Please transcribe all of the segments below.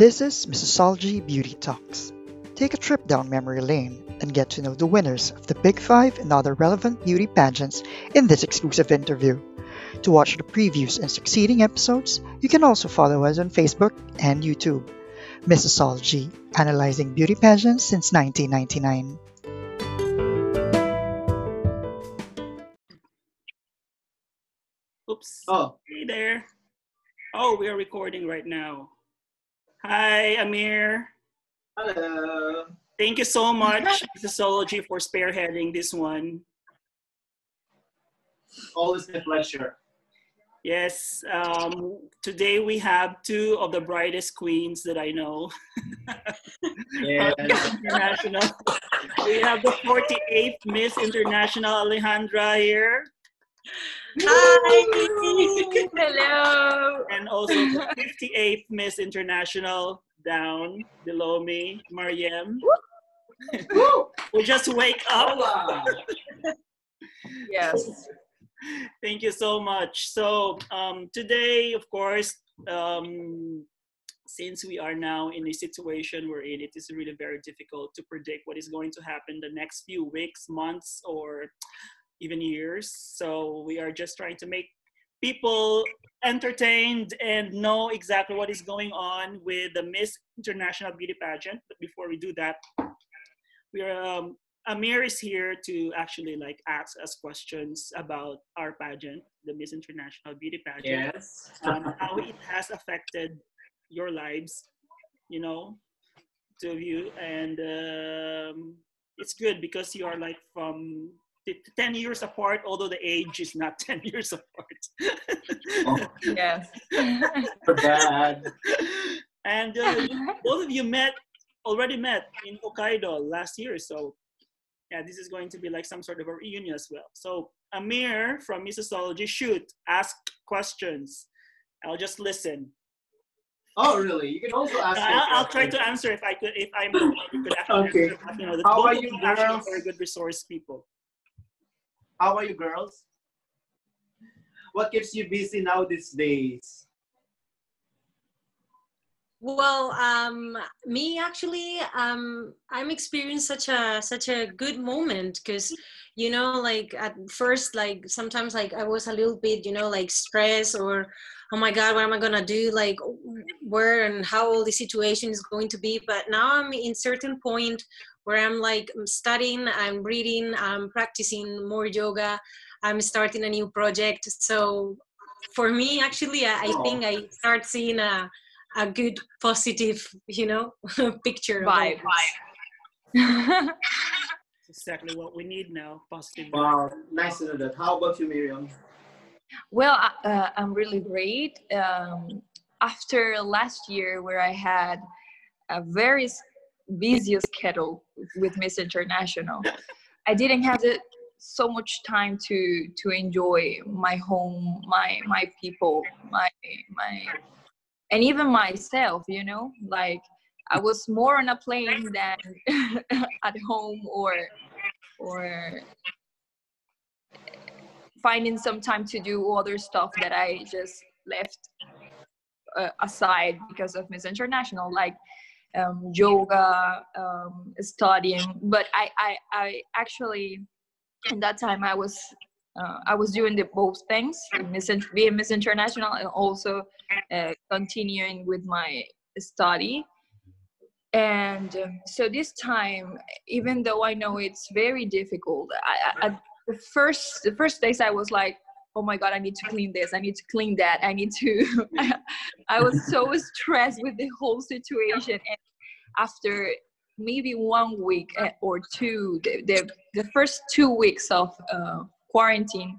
This is Missosology Beauty Talks. Take a trip down memory lane and get to know the winners of the Big Five and other relevant beauty pageants in this exclusive interview. To watch the previews and succeeding episodes, you can also follow us on Facebook and YouTube. Missosology, analyzing beauty pageants since 1999. Oops. Oh, Hey there. Oh, we are recording right now. Hi, Ameer. hello. Thank you so much, Missosology, for spearheading this one. Always a pleasure. Yes, um, today we have two of the brightest queens that I know. Yeah. International. We have the 48th Miss International Alejandra here, Hi! Hello! and also 58th Miss International down below me, Mariem. we just wake up. Yes. Thank you so much. So um, today, of course, um, since we are now in a situation we're in, it is really very difficult to predict what is going to happen the next few weeks, months, or even years. So we are just trying to make people entertained and know exactly what is going on with the Miss International Beauty Pageant. But before we do that, we are um, Amir is here to actually like ask us questions about our pageant, the Miss International Beauty Pageant, Yes. um, how it has affected your lives, you know, two of you, and um, it's good because you are like from 10 years apart, although the age is not 10 years apart. Oh, Yes. for bad. and uh, both of you met already met in Hokkaido last year, so yeah, this is going to be like some sort of a reunion as well. So Ameer from Missosology, shoot, ask questions. I'll just listen. Oh, really? You can also ask. I'll, I'll try to answer if I could, if I'm you could actually Okay. answer, but, you know, the How are you, actually girls? very good resource people. How are you, girls? What keeps you busy now these days? Well, um, me actually, um, I'm experiencing such a such a good moment because, you know, like at first, like sometimes, like I was a little bit, you know, like stressed or, oh my God, what am I gonna do? Like, where and how all the situation is going to be. But now I'm in certain point where I'm like I'm studying, I'm reading, I'm practicing more yoga, I'm starting a new project. So, for me, actually, I, I think I start seeing a a good positive you know picture of all Vibe. exactly what we need now. Positive. Wow, nice to know that. How about you, Mariem? well, I- uh, I'm really great. Um, after last year, where I had a very s- busy schedule with Miss International, I didn't have the, so much time to to enjoy my home, my my people, my my, and even myself. You know, like I was more on a plane than at home or or finding some time to do other stuff that I just left uh, aside because of Miss International, like um, yoga, um, studying. But I, I, I actually, in that time, I was. Uh, I was doing the both things, Miss, being Miss International, and also uh, continuing with my study. And uh, so this time, even though I know it's very difficult, I, I- the first the first days I was like, oh my god, I need to clean this, I need to clean that, I need to. I was so stressed with the whole situation, and after maybe one week eh, or two, the the, the first two weeks of uh, quarantine.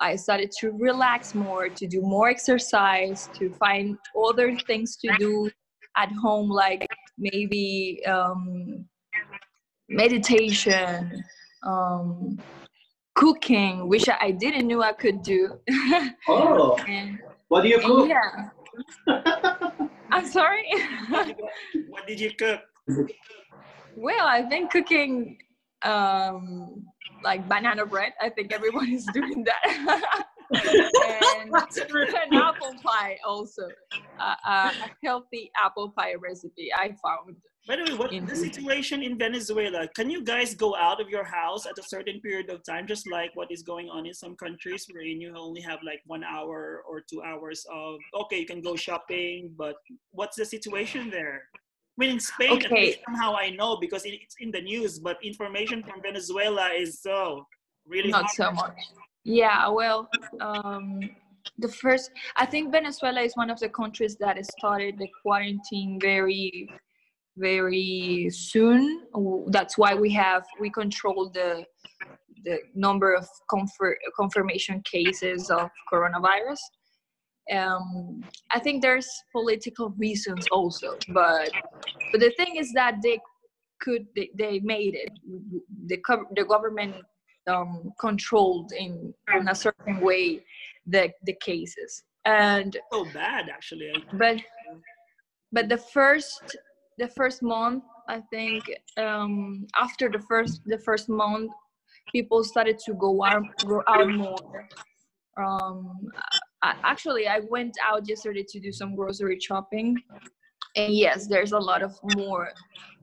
I started to relax more, to do more exercise, to find other things to do at home, like maybe um, meditation, um, cooking, which I didn't know I could do. Oh, and, what do you cook? yeah, I'm sorry. What did you cook? well, I've been cooking um, like banana bread. I think everyone is doing that. and and That's true. an apple pie also. Uh, uh, a healthy apple pie recipe I found. By the way, what the situation in Venezuela? Can you guys go out of your house at a certain period of time, just like what is going on in some countries, where you only have like one hour or two hours of okay, you can go shopping, but what's the situation there? I mean, in Spain, at Okay. least somehow I know because it's in the news, but information from Venezuela is so really Not hard. so much. Yeah, well, um, the first, I think Venezuela is one of the countries that started the quarantine very, very soon. That's why we have we control the the number of confir- confirmation cases of coronavirus. Um, I think there's political reasons also, but but the thing is that they could they, they made it. The the government um, controlled in, in a certain way the the cases and so bad actually. but but the first the first month i think um after the first the first month people started to go out go out more. Um I, actually i went out yesterday to do some grocery shopping. And yes there's a lot of more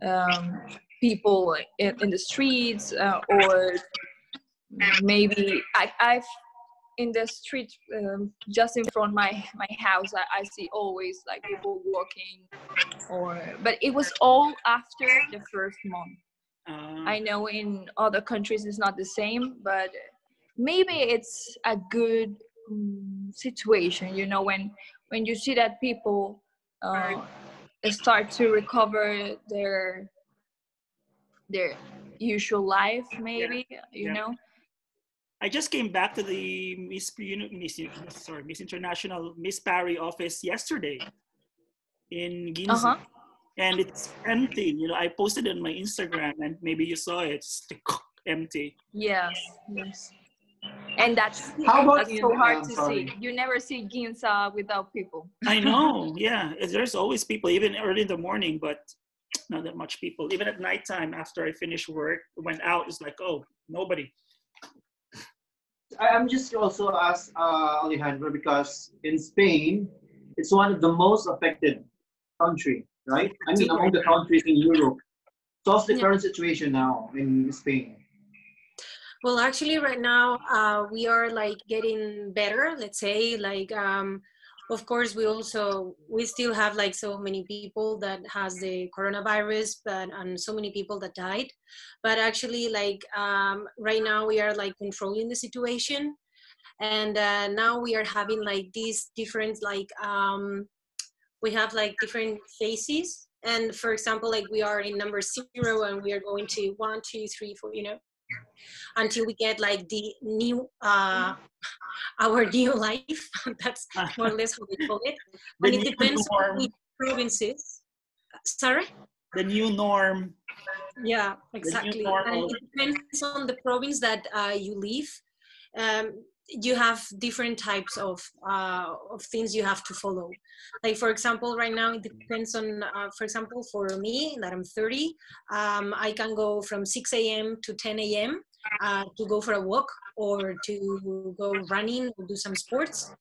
um people in, in the streets uh, or maybe I, I've in the street um, just in front my my house I, I see always like people walking or but it was all after the first month. Uh, i know in other countries it's not the same but maybe it's a good um, situation you know when when you see that people uh, start to recover their their usual life maybe you Yeah. know I just came back to the Miss, Uni- Miss sorry Miss International Miss Paris office yesterday in Ginza, uh-huh and it's empty. You know, I posted it on my Instagram, and maybe you saw it. It's empty. Yes, yes. And that's How about that's so in- hard I'm to sorry. see. You never see Ginza without people. I know. Yeah, there's always people, even early in the morning, but not that much people. Even at nighttime, after I finish work, went out. It's like, oh, nobody. I'm just also ask uh, Alejandra because in Spain, it's one of the most affected country, right? I mean, among the countries in Europe. So what's the Yeah. current situation now in Spain? Well, actually, right now uh, we are like getting better. Let's say, like, um, of course, we also we still have like so many people that has the coronavirus, but and so many people that died. But actually, like um, right now, we are like controlling the situation, and uh, now we are having like these different like um, we have like different phases. And for example, like we are in number zero, and we are going to one, two, three, four. You know until we get like the new uh our new life. That's more or less how we call it. And it depends on norm. which provinces. Sorry? The new norm. yeah exactly. and it depends on the province that uh, you live. Um, you have different types of uh, of things you have to follow. Like for example right now it depends on uh, for example for me that i'm 30 um, i can go from 6 a.m to 10 a.m uh, to go for a walk or to go running or do some sports.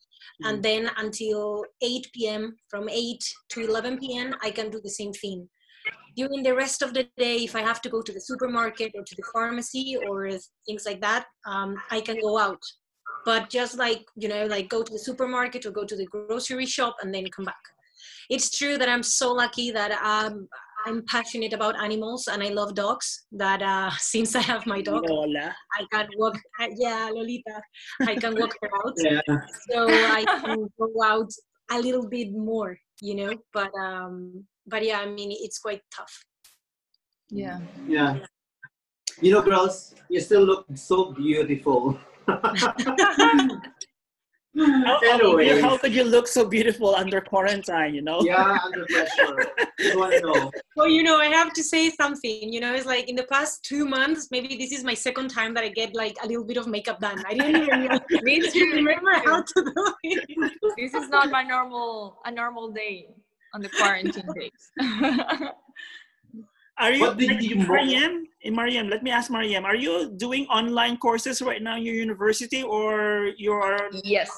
And then until 8 p.m from 8 to 11 p.m i can do the same thing. During the rest of the day if i have to go to the supermarket or to the pharmacy or things like that um, i can go out but just like you know like go to the supermarket or go to the grocery shop and then come back it's true that i'm so lucky that um, i'm passionate about animals and i love dogs that uh, since i have my dog Lola. i can walk yeah lolita i can walk her out Yeah. so I can go out a little bit more, you know. But um, but yeah, I mean, it's quite tough. Yeah. Yeah. You know, girls, you still look so beautiful. How, how, Anyways. how could you look so beautiful under quarantine? You know. yeah, under pressure. You know? Well, you know, I have to say something. You know, it's like in the past two months, maybe this is my second time that I get like a little bit of makeup done. I didn't even Me too. remember how to do it. this is not my normal a normal day on the quarantine days. Are you, What did you- Mariem? Mariem, let me ask Mariem. Are you doing online courses right now in your university, or you're yes.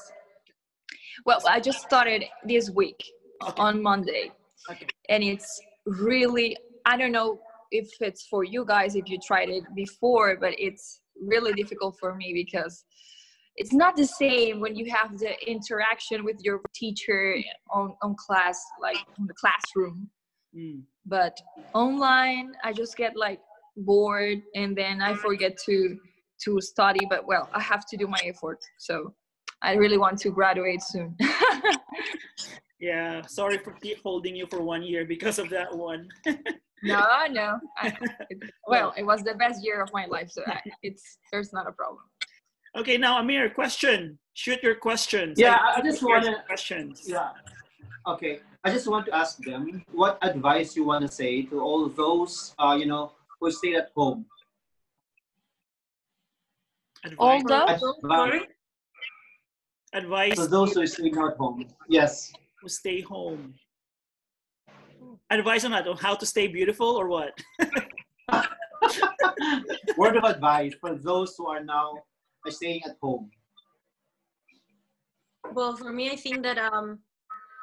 Well, I just started this week Okay. on Monday, Okay. and it's really I don't know if it's for you guys if you tried it before, but it's really difficult for me because it's not the same when you have the interaction with your teacher on, on class, like in the classroom. Mm. But online, I just get like bored and then I forget to to study. But well, I have to do my effort, so I really want to graduate soon. Yeah, sorry for keep holding you for one year because of that one. no, no. I, it, well, it was the best year of my life, so I, it's there's not a problem. okay, now Ameer, question. Shoot your questions. Yeah, Like, I just here's wanna- your questions. Yeah. Okay. I just want to ask them what advice you want to say to all those, uh, you know, who stay at home. All Advice, the Advice advice to those who stay at home. Yes. to stay home. Advice on that, on how to stay beautiful or what? Word of advice for those who are now staying at home. Well, for me, I think that um,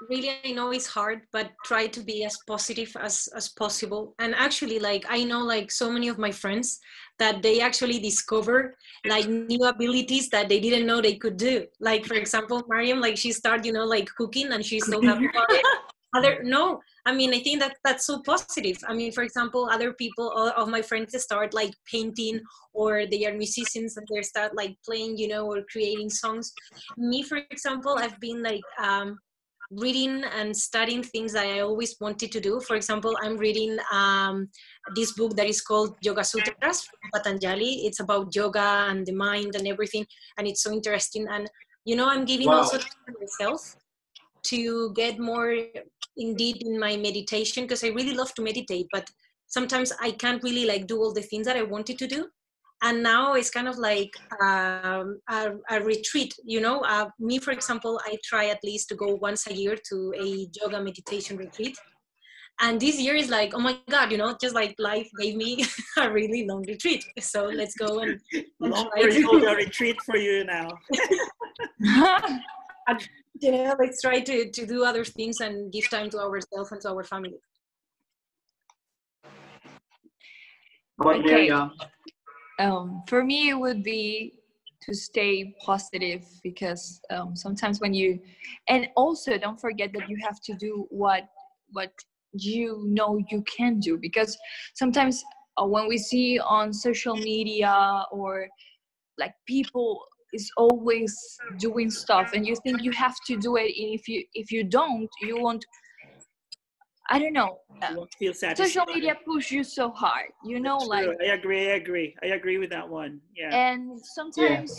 really I know it's hard, but try to be as positive as as possible. And actually, like I know, like so many of my friends that they actually discover like new abilities that they didn't know they could do. Like for example, Mariem, like she started, you know, like cooking, and she's so happy about it. Other no, I mean I think that that's so positive. I mean, for example, other people all of my friends start like painting, or they are musicians and they start like playing, you know, or creating songs me for example i've been like um, reading and studying things that i always wanted to do. For example i'm reading um, this book that is called yoga sutras from patanjali. It's about yoga and the mind and everything and it's so interesting. And you know i'm giving Wow. also to myself to get more indeed in my meditation because i really love to meditate but sometimes i can't really like do all the things that i wanted to do and now it's kind of like um, a, a retreat you know? Uh, me for example i try at least to go once a year to a yoga meditation retreat. And this year is like oh my god you know just like life gave me a really long retreat. So let's go and, and Longer try to, yoga retreat for you now. you know let's try to, to do other things and give time to ourselves and to our family. What Okay. Um, for me it would be to stay positive because um, sometimes when you and also don't forget that you have to do what what you know you can do because sometimes uh, when we see on social media or like people is always doing stuff and you think you have to do it. And if you if you don't you won't i don't know uh, You won't feel satisfied. social media push you so hard you know True, like I agree. I agree. I agree with that one. Yeah. and sometimes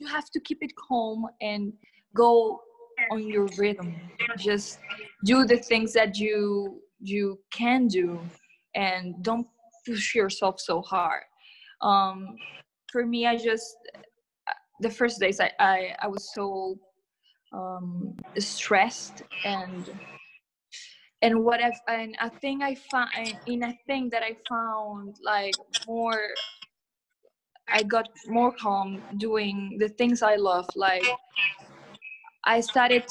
you have to keep it calm and go on your rhythm just do the things that you you can do and don't push yourself so hard um for me i just the first days i i, I was so um stressed and and what I've and a thing I find in a thing that I found like more I got more calm doing the things I love. Like I started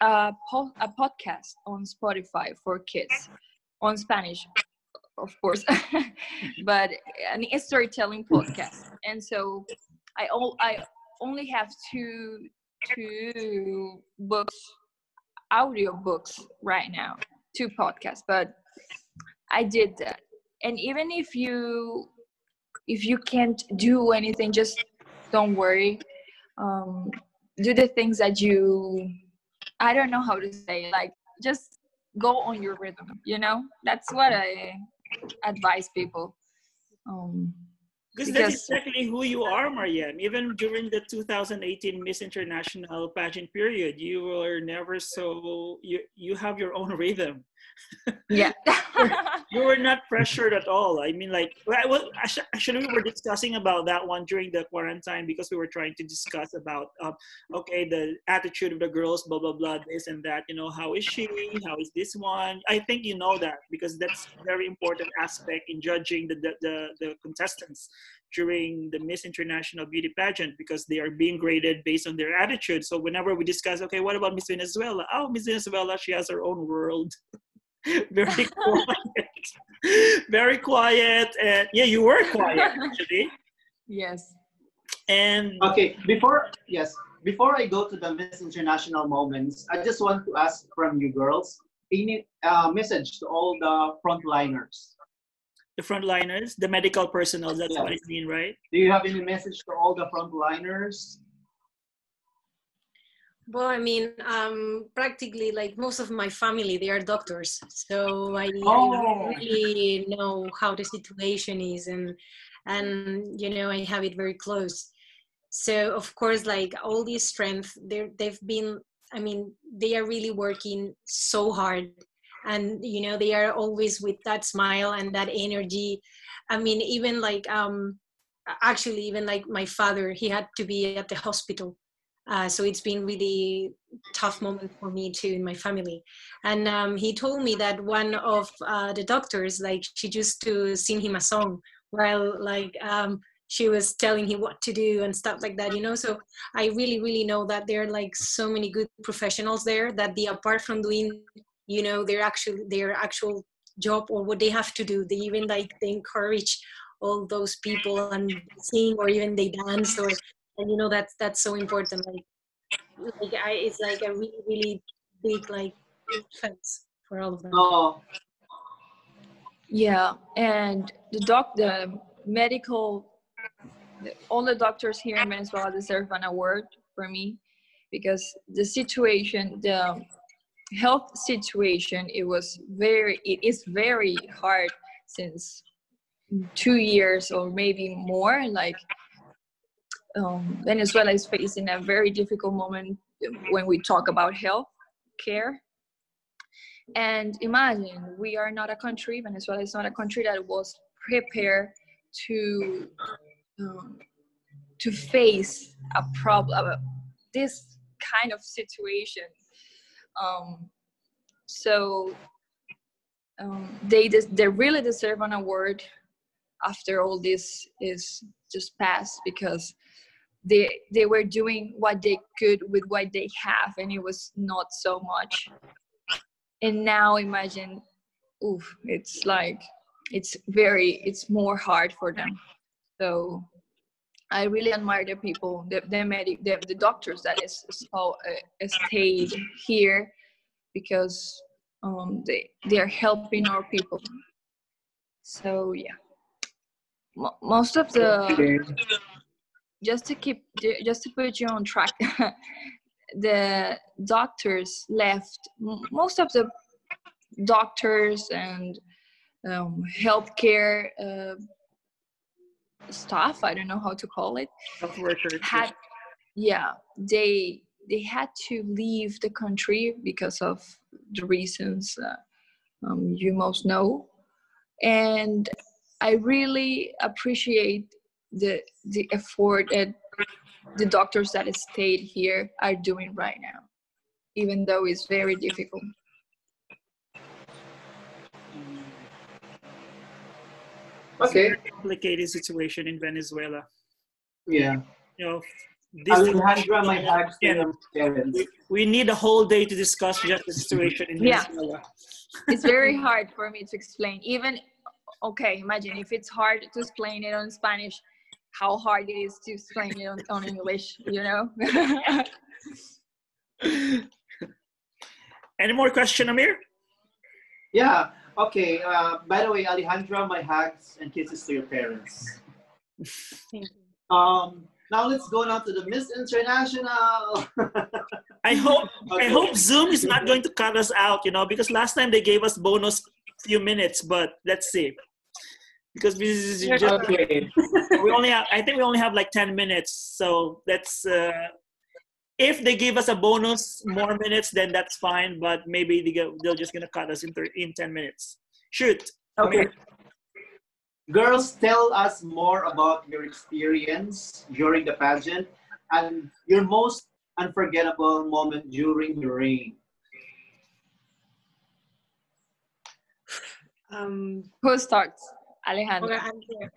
uh, po- a podcast on Spotify for kids on Spanish, of course, but an storytelling podcast. And so I all I only have two two books, audio books right now, two podcasts. But I did that, and even if you if you can't do anything just don't worry um, do the things that you i don't know how to say like just go on your rhythm you know that's what i advise people um, Because that's exactly who you are, Mariem. Even during the 2018 Miss International pageant period, you were never so you you have your own rhythm. Yeah You were not pressured at all. I mean, like, actually, we were discussing about that one during the quarantine because we were trying to discuss about, um, okay, the attitude of the girls, blah blah blah, this and that. You know, how is she? How is this one? I think you know that because that's very important aspect in judging the the, the, the contestants. during the Miss International Beauty Pageant because they are being graded based on their attitude. So whenever we discuss, okay, what about Miss Venezuela? Oh, Miss Venezuela, she has her own world. very quiet. very quiet. And yeah, you were quiet actually. Yes. And Okay, before yes, before I go to the Miss International moments, I just want to ask from you girls any uh, message to all the frontliners. the frontliners, the medical personnel, that's what I Yes. mean, right? Do you have any message to all the frontliners? Well, I mean, um, practically like most of my family, they are doctors, so I, Oh. I really know how the situation is, and and you know I have it very close. So of course, like all this strength, they they've been. I mean, they are really working so hard, and you know they are always with that smile and that energy. I mean, even like um, actually, even like my father, he had to be at the hospital uh, so it's been really tough moment for me too in my family. And um, he told me that one of uh, the doctors like she used to sing him a song while like um, she was telling him what to do and stuff like that you know? So i really really know that there are like so many good professionals there that they apart from doing you know their actual their actual job or what they have to do they even like they encourage all those people and sing or even they dance or and you know that's that's so important like like I, it's like a really really big like thanks for all of them Oh, Yeah, and the doc, the medical, the, all the doctors here in Venezuela deserve an award for me because the situation, the health situation, it was very, it is very hard since two years or maybe more. Like um, Venezuela is facing a very difficult moment when we talk about health care and imagine we are not a country, Venezuela is not a country that was prepared to um, to face a problem, this kind of situation. Um, so um, they des- they really deserve an award after all this is just passed because they they were doing what they could with what they have and it was not so much. And now imagine oof it's like it's very it's more hard for them. So i really admire the people the the medic the, the doctors that is so uh, stayed here because um they they are helping our people. So yeah. Mo- most of the. Just to keep just to put you on track the doctors left most of the doctors and um, healthcare uh, staff i don't know how to call it Health workers. had yeah they they had to leave the country because of the reasons uh, um, you most know and i really appreciate the the effort that the doctors that stayed here are doing right now even though it's very difficult Okay. complicated situation in Venezuela. Yeah. You know, this Alejandra, my hugs to Yeah. parents. we, we need a whole day to discuss just the situation in Yeah. Venezuela. it's very hard for me to explain even okay imagine if it's hard to explain it on spanish how hard it is to explain it on, on english you know Any more question, Ameer? Yeah. Okay. Uh, by the way, Alejandra, my hugs and kisses to your parents. Thank you. Um, now let's go now to the Miss International. I hope I hope Zoom is not going to cut us out, you know, because last time they gave us bonus few minutes, but let's see. Because this is just Okay. we only have I think we only have like 10 minutes, so that's uh if they give us a bonus more minutes, then that's fine. But maybe they go, they're just gonna cut us in thir- in ten minutes. Shoot. Okay. Girls, tell us more about your experience during the pageant and your most unforgettable moment during the reign. um who starts alejandra okay, I'm here.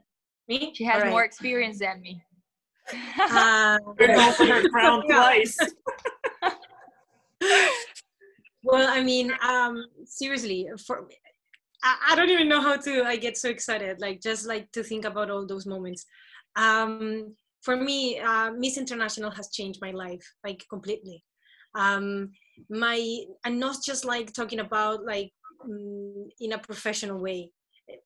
Me? She has Alright. more experience than me. Uh, Turn over her crown twice. well, I mean, um, seriously, for I, I don't even know how to. I get so excited, like just like to think about all those moments. Um, for me, uh, Miss International has changed my life, like completely. Um, my and not just like talking about like mm, in a professional way.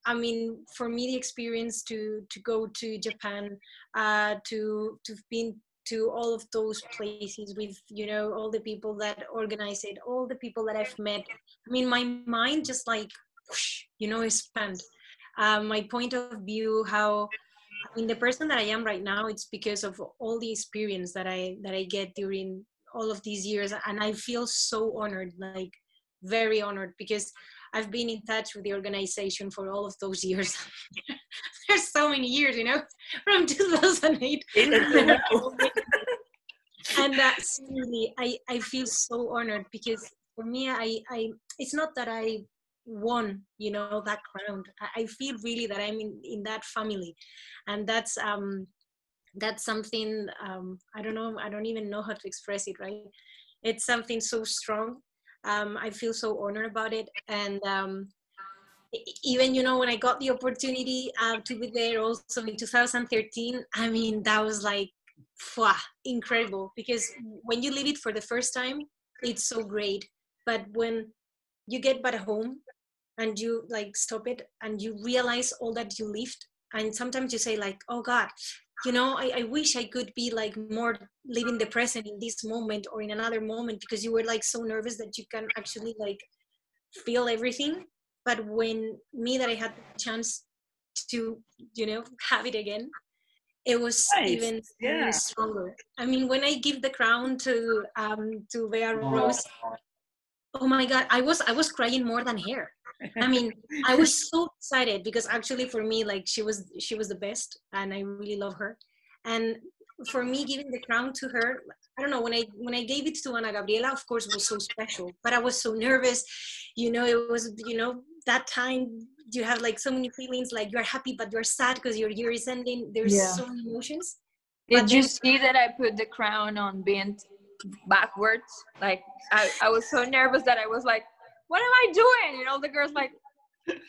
I mean, for me, the experience to to go to Japan, uh, to to been to all of those places with you know all the people that organize it, all the people that I've met. I mean, my mind just like whoosh, you know expand. Um, my point of view, how I mean, the person that I am right now, it's because of all the experience that I that I get during all of these years, and I feel so honored, like very honored, because I've been in touch with the organization for all of those years. There's so many years, you know, from 2008. Eight until now. and that's really, I, I feel so honored because for me, I, I, it's not that I won, you know, that crown. I, I feel really that I'm in, in that family. And that's, um, that's something, um, I don't know, I don't even know how to express it, right? It's something so strong um, I feel so honored about it. And um, even, you know, when I got the opportunity uh, to be there also in 2013, I mean, that was like, phew, incredible because when you live it for the first time, it's so great. But when you get back home and you like stop it and you realize all that you lived, and sometimes you say like, oh God, you know I, I wish i could be like more living the present in this moment or in another moment because you were like so nervous that you can actually like feel everything but when me that i had the chance to you know have it again it was Nice. even, Yeah. even stronger i mean when i give the crown to um to Bea Rose oh my god i was i was crying more than her i mean i was so excited because actually for me like she was she was the best and i really love her and for me giving the crown to her i don't know when i when i gave it to Anagabriela of course it was so special but i was so nervous you know it was you know that time you have like so many feelings like you're happy but you're sad because your year is ending there's Yeah. so many emotions Did But you then- see that I put the crown on bent backwards? Like I, I was so nervous that I was like, "What am I doing?" And all the girls like,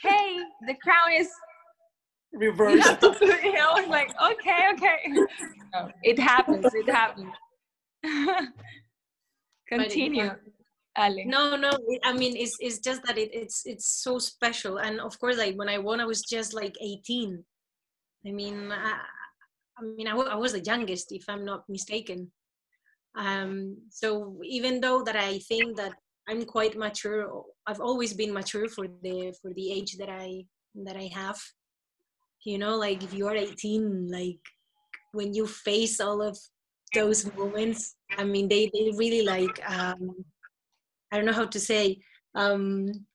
"Hey, the crown is." reversed. You Reverse. have to put it. I was like, "Okay, okay." It happens. It happens. Continue, Ale. no no i mean it's it's just that it, it's it's so special and of course like when i won i was just like 18 i mean i, I mean I wa- I was the youngest if i'm not mistaken um so even though that i think that i'm quite mature i've always been mature for the for the age that i that i have you know like if you are 18 like when you face all of those moments i mean they they really like um I don't know how to say. Um,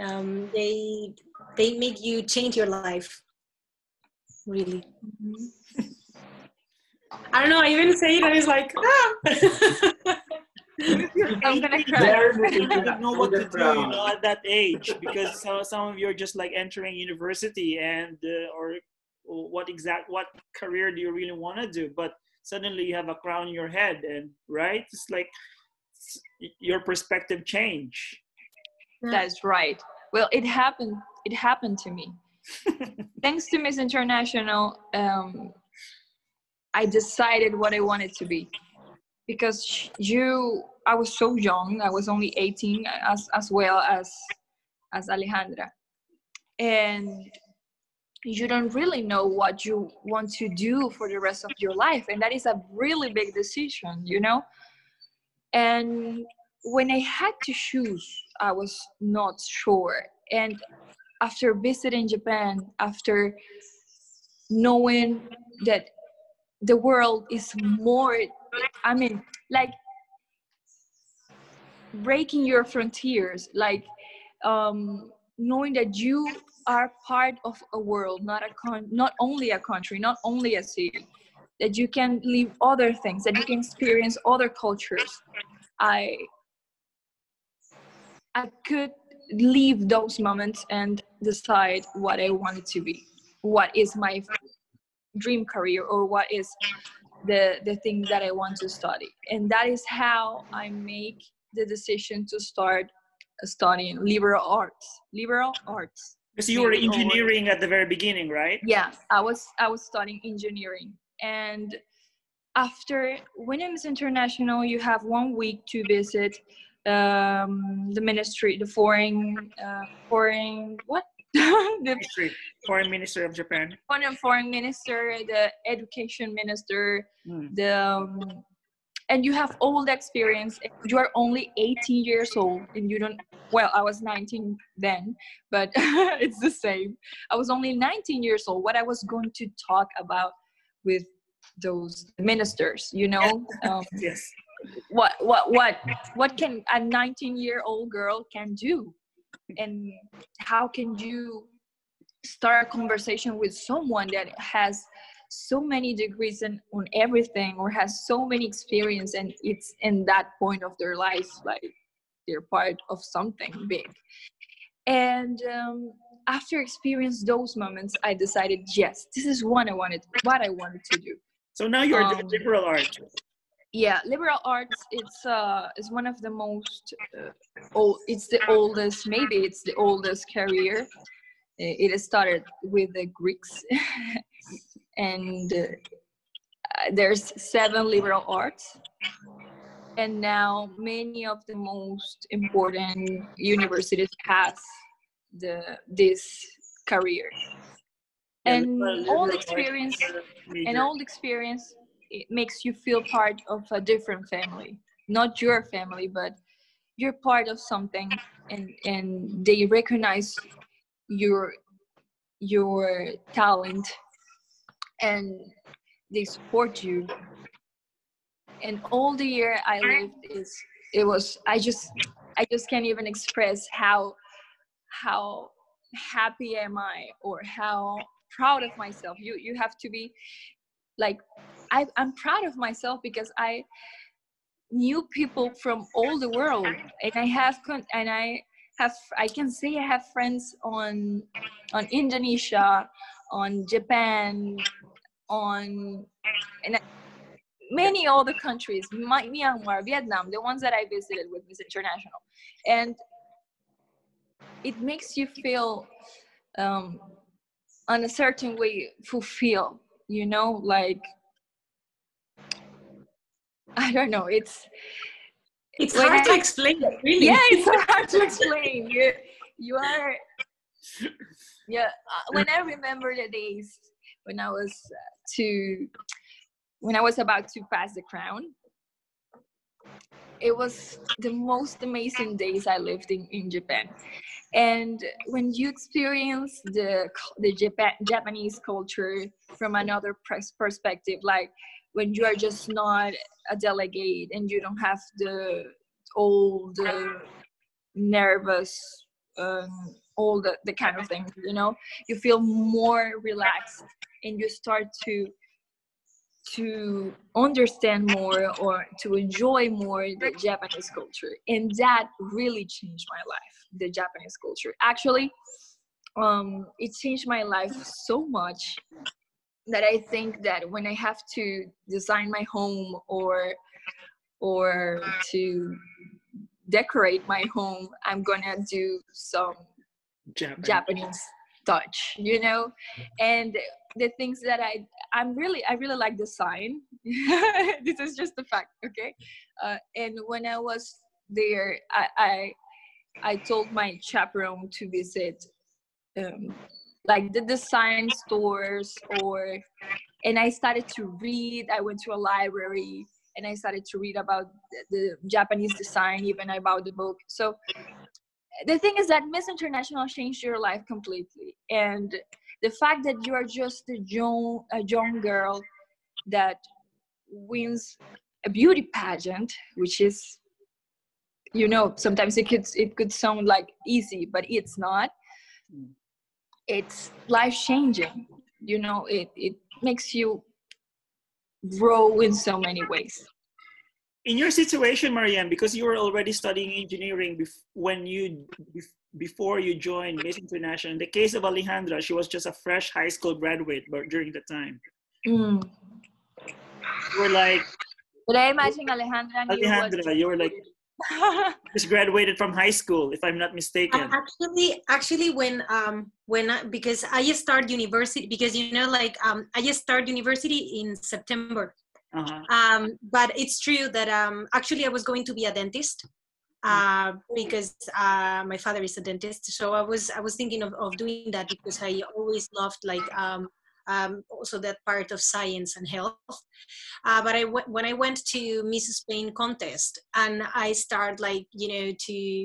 um, they they make you change your life. Really, I don't know. I even say it, and it's like, ah. I'm gonna cry. There you don't know what to do, you know, at that age because some, some of you are just like entering university and uh, or what exact what career do you really want to do? But suddenly you have a crown in your head, and right, it's like s- your perspective change. That's right. Well, it happened. It happened to me. Thanks to Miss International, um, I decided what I wanted to be. Because you, I was so young. I was only 18, as as well as as Alejandra, and you don't really know what you want to do for the rest of your life, and that is a really big decision, you know. And when I had to choose, I was not sure. And after visiting Japan, after knowing that the world is more, I mean, like breaking your frontiers, like um, knowing that you are part of a world, not a con, not only a country, not only a city, that you can live other things, that you can experience other cultures. I I could leave those moments and decide what I wanted to be. what is my dream career or what is the the thing that I want to study. And that is how I make the decision to start studying liberal arts. Liberal arts. Because you were engineering at the very beginning, right? Yeah, I was I was studying engineering, and after Miss International, you have one week to visit um, the ministry, the foreign uh, foreign what the Ministry, Foreign Minister of Japan. foreign foreign minister, the education minister, Hmm. the um, and you have all the experience you are only 18 years old and you don't well i was 19 then but it's the same i was only 19 years old what i was going to talk about with those ministers you know um, Yes. what what what what can a 19 year old girl can do and how can you start a conversation with someone that has so many degrees in, on everything or has so many experience and it's in that point of their life like they're part of something big and um, after experience those moments i decided yes this is what i wanted what i wanted to do So now you're Um, doing liberal art. Yeah liberal arts it's uh is one of the most uh, old it's the oldest maybe it's the oldest career. Uh, it started with the greeks. And uh, there's seven liberal arts. And now many of the most important universities has the this career. And all experience and all experience it makes you feel part of a different family. Not your family but you're part of something and and they recognize your your talent and they support you. And all the year i lived is it was i just i just can't even express how how happy am i or how proud of myself. You you have to be like I, i'm proud of myself because i knew people from all the world and i have con- and i have i can say i have friends on on indonesia on japan on and many other countries myanmar vietnam the ones that i visited with miss international. And it makes you feel um on a certain way fulfill you know like i don't know it's It's hard I- to explain, really. yeah it's hard to explain you you are yeah uh, when i remember the days when i was uh, to when i was about to pass the crown it was the most amazing days i lived in, in japan and when you experience the the Japan, japanese culture from another pers- perspective like when you are just not a delegate and you don't have the all the nervous um, all the, the kind of things you know? You feel more relaxed and you start to to understand more or to enjoy more the japanese culture. And that really changed my life the japanese culture. Actually um it changed my life so much that i think that when i have to design my home or or to decorate my home i'm gonna do some Japan. japanese touch you know? And the things that i i'm really i really like design this is just a fact okay? Uh, and when i was there i i, I told my chaperone to visit um, like the design stores or and i started to read. I went to a library and i started to read about the, the japanese design even about the book. So the thing is that miss international changed your life completely. And the fact that you are just a young a young girl that wins a beauty pageant which is you know sometimes it could it could sound like easy but it's not. Mm. It's life changing you know it it makes you grow in so many ways in your situation, Marianne, because you were already studying engineering bef- when you bef- before you joined Miss International. In the case of Alejandra, she was just a fresh high school graduate but during the time. Mm. You were like, But I imagine Alejandra Alejandra, you were like, just graduated from high school, if I'm not mistaken. Uh, actually actually when um when I, because i just started university because you know like um i just started university in september Uh-huh. um but it's true that um actually i was going to be a dentist uh because uh my father is a dentist so i was i was thinking of, of doing that because i always loved like um um, also that part of science and health. Uh, but I w- when I went to Miss Spain contest and I start like you know to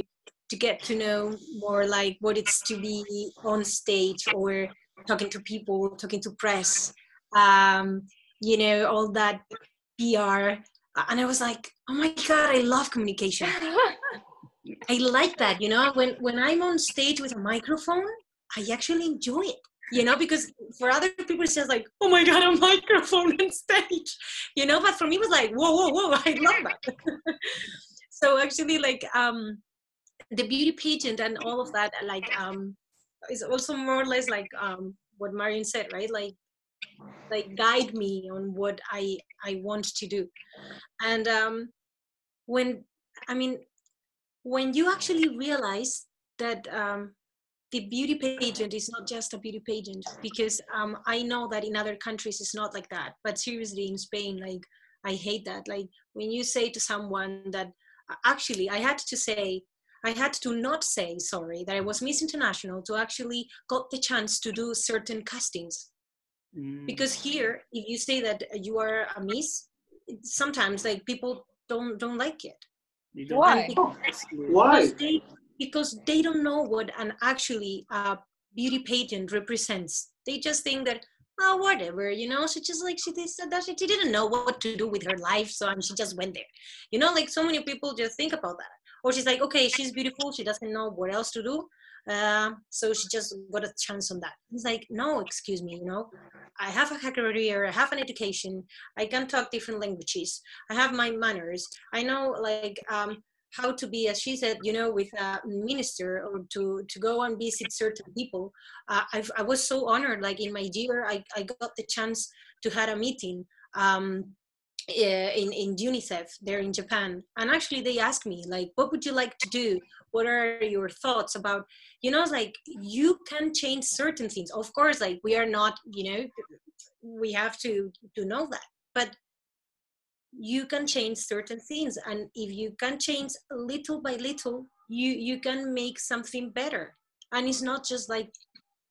to get to know more like what it's to be on stage or talking to people, talking to press, um, you know all that PR, and I was like, oh my god, I love communication. I like that, you know. When when I'm on stage with a microphone, I actually enjoy it you know because for other people it's just like oh my god a microphone on stage. You know but for me it was like whoa whoa whoa i love that. So actually like um the beauty pageant and all of that like um is also more or less like um what mariem said right? Like like guide me on what i i want to do. And um when i mean when you actually realize that um the beauty pageant is not just a beauty pageant because um, I know that in other countries it's not like that. But seriously, in Spain, like I hate that. Like when you say to someone that actually I had to say, I had to not say sorry that I was Miss International to actually got the chance to do certain castings. Mm. Because here, if you say that you are a Miss, sometimes like people don't don't like it. You don't- Why? Why? Because they, don't know what an actually uh, beauty pageant represents. They just think that oh whatever, you know, she just like she she, she didn't know what to do with her life, so and she just went there. You know, like so many people just think about that. Or she's like, okay, she's beautiful, she doesn't know what else to do. Uh, so she just got a chance on that. He's like, no, excuse me, you know, I have a career, I have an education, I can talk different languages, I have my manners, I know like um, how to be, as she said, you know, with a minister or to to go and visit certain people. Uh, I was so honored. Like in my year, I, I got the chance to had a meeting um, eh, in in UNICEF there in Japan, and actually they asked me like, what would you like to do? What are your thoughts about? You know, like you can change certain things. Of course, like we are not, you know, we have to to know that, but you can change certain things and if you can change little by little you you can make something better. And it's not just like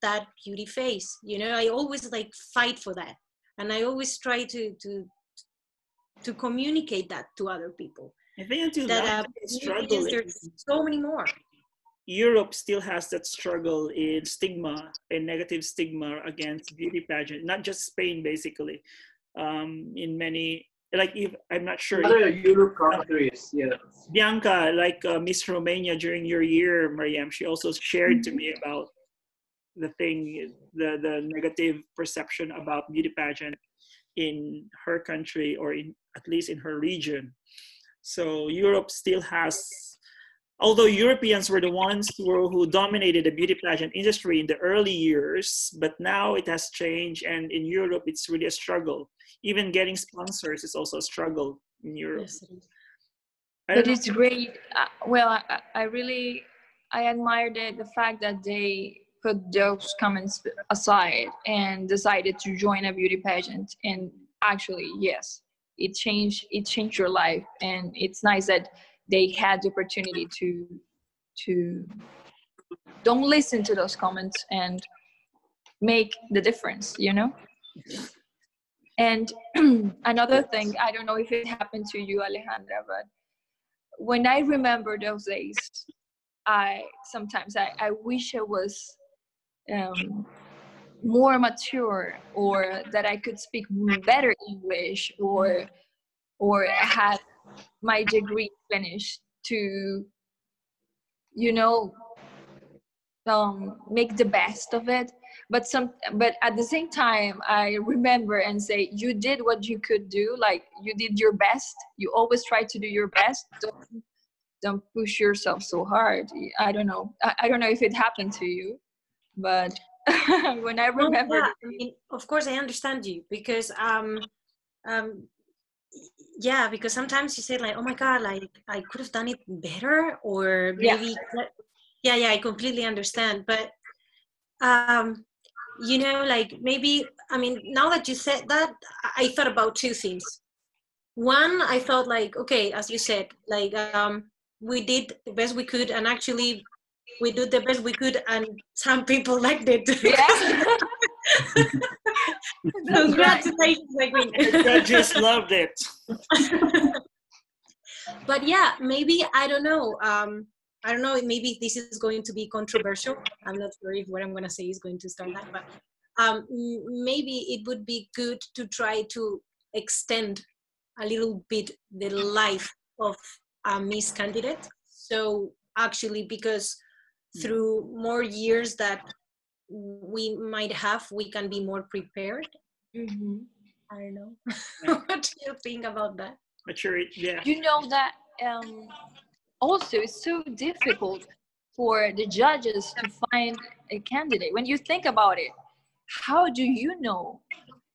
that beauty face you know? I always like fight for that and i always try to to to communicate that to other people. I think until that uh, struggle there's so many more. Europe still has that struggle in stigma and negative stigma against beauty pageant, not just Spain, basically. Um, in many, like if I'm not sure, Other Europe countries, yeah. Bianca, like uh, Miss Romania during your year, Mariem, she also shared to me about the thing, the the negative perception about beauty pageant in her country or in at least in her region. So Europe still has, although Europeans were the ones who were, who dominated the beauty pageant industry in the early years, but now it has changed, and in Europe it's really a struggle. Even getting sponsors is also a struggle in Europe. Yes, it is. But know. it's great uh, well I, I- I really i admire the, the fact that they put those comments aside and decided to join a beauty pageant and actually yes it changed it changed your life and it's nice that they had the opportunity to to don't listen to those comments and make the difference you know? And another thing i don't know if it happened to you alejandra but when I remember those days, I sometimes I, I wish I was um, more mature or that I could speak better English or or had my degree finished to you know um, make the best of it. But some but at the same time i remember and say you did what you could do. Like you did your best. You always try to do your best. Don't don't push yourself so hard. I don't know. I, I don't know if it happened to you but when i remember yeah, I mean, of course I understand you because um um yeah because sometimes you say like oh my god like I could have done it better or maybe yeah yeah I completely understand but um you know like maybe I mean now that you said that I thought about two things. One I thought like okay as you said like um we did the best we could and actually we did the best we could and some people liked it. Yeah. Congratulations, my queen. The judges loved it. but yeah, maybe I don't know. Um, I don't know. Maybe this is going to be controversial. I'm not sure if what I'm going to say is going to start that, but um, maybe it would be good to try to extend a little bit the life of a Miss candidate. So actually, because through more years that we might have, we can be more prepared. Mhm. I don't know. Yeah. what do you think about that? Maturity, yeah. you know that um, also it's so difficult for the judges to find a candidate when you think about it how do you know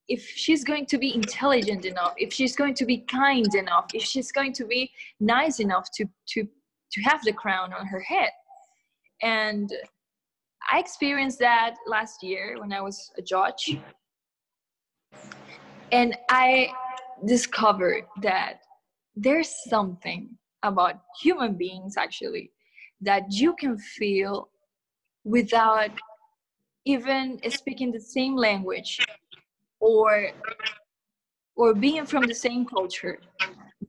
if she's going to be intelligent enough if she's going to be kind enough if she's going to be nice enough to to to have the crown on her head and i experienced that last year when i was a judge. And i discovered that there's something about human beings actually that you can feel without even speaking the same language or or being from the same culture.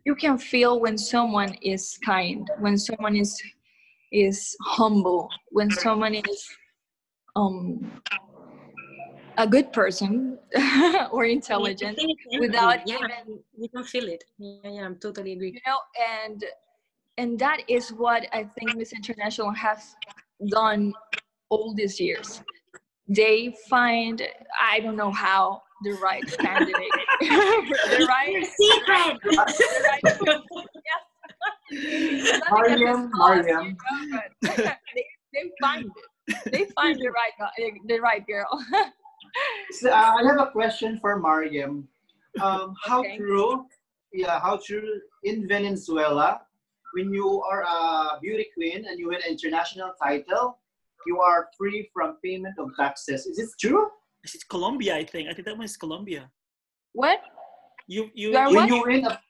You can feel when someone is kind when someone is is humble when someone is um a good person or intelligent without yeah, even you can feel it. Yeah, yeah, I'm totally agree. you know and and that is what i think miss international has done all these years they find i don't know how the right candidate the right Secret. the right yes. Mariem, Mariem. they, they find it they find the right the right girl So, uh, I have a question for Mariem. Um, how Okay. true, yeah, how true in Venezuela, when you are a beauty queen and you win an international title, you are free from payment of taxes. Is it true? It's Colombia, I think. I think that one is Colombia. what You you, You are When what? you win a,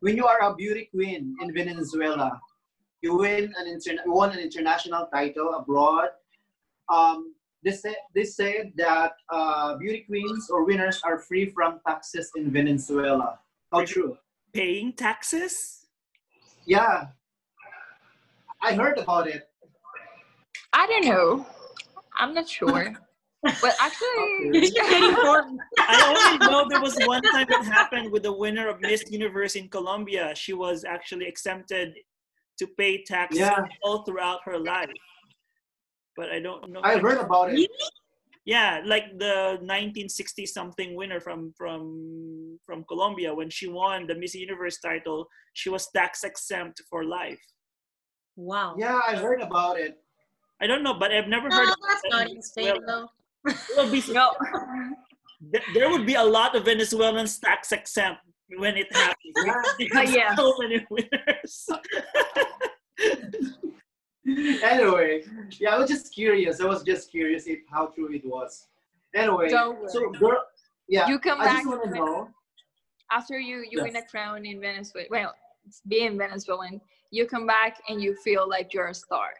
when you are a beauty queen in Venezuela, you win an interna- you won an international title abroad. Um, they say they said that uh, beauty queens or winners are free from taxes in Venezuela. How true? paying taxes? Yeah, I heard about it. i don't know i'm not sure but actually Okay. Very important. I only know there was one time it happened with the winner of Miss Universe in Colombia. She was actually exempted to pay taxes Yeah. all throughout her life. But I don't know. I heard about it. Yeah, like the 1960 something winner from from from Colombia when she won the Miss Universe title, she was tax exempt for life. Wow. Yeah, I heard about it. I don't know, but I've never No, heard. of that's that not in Spain Venezuela. though. There be no there would be a lot of Venezuelans tax exempt when it happens. Uh, yeah. so many winners. anyway, yeah, I was just curious. I was just curious if how true it was. Anyway, Don't worry. so girl, yeah, you come I back just want to to know. after you you win a crown in Venezuela, well, being Venezuelan, you come back and you feel like you're a star.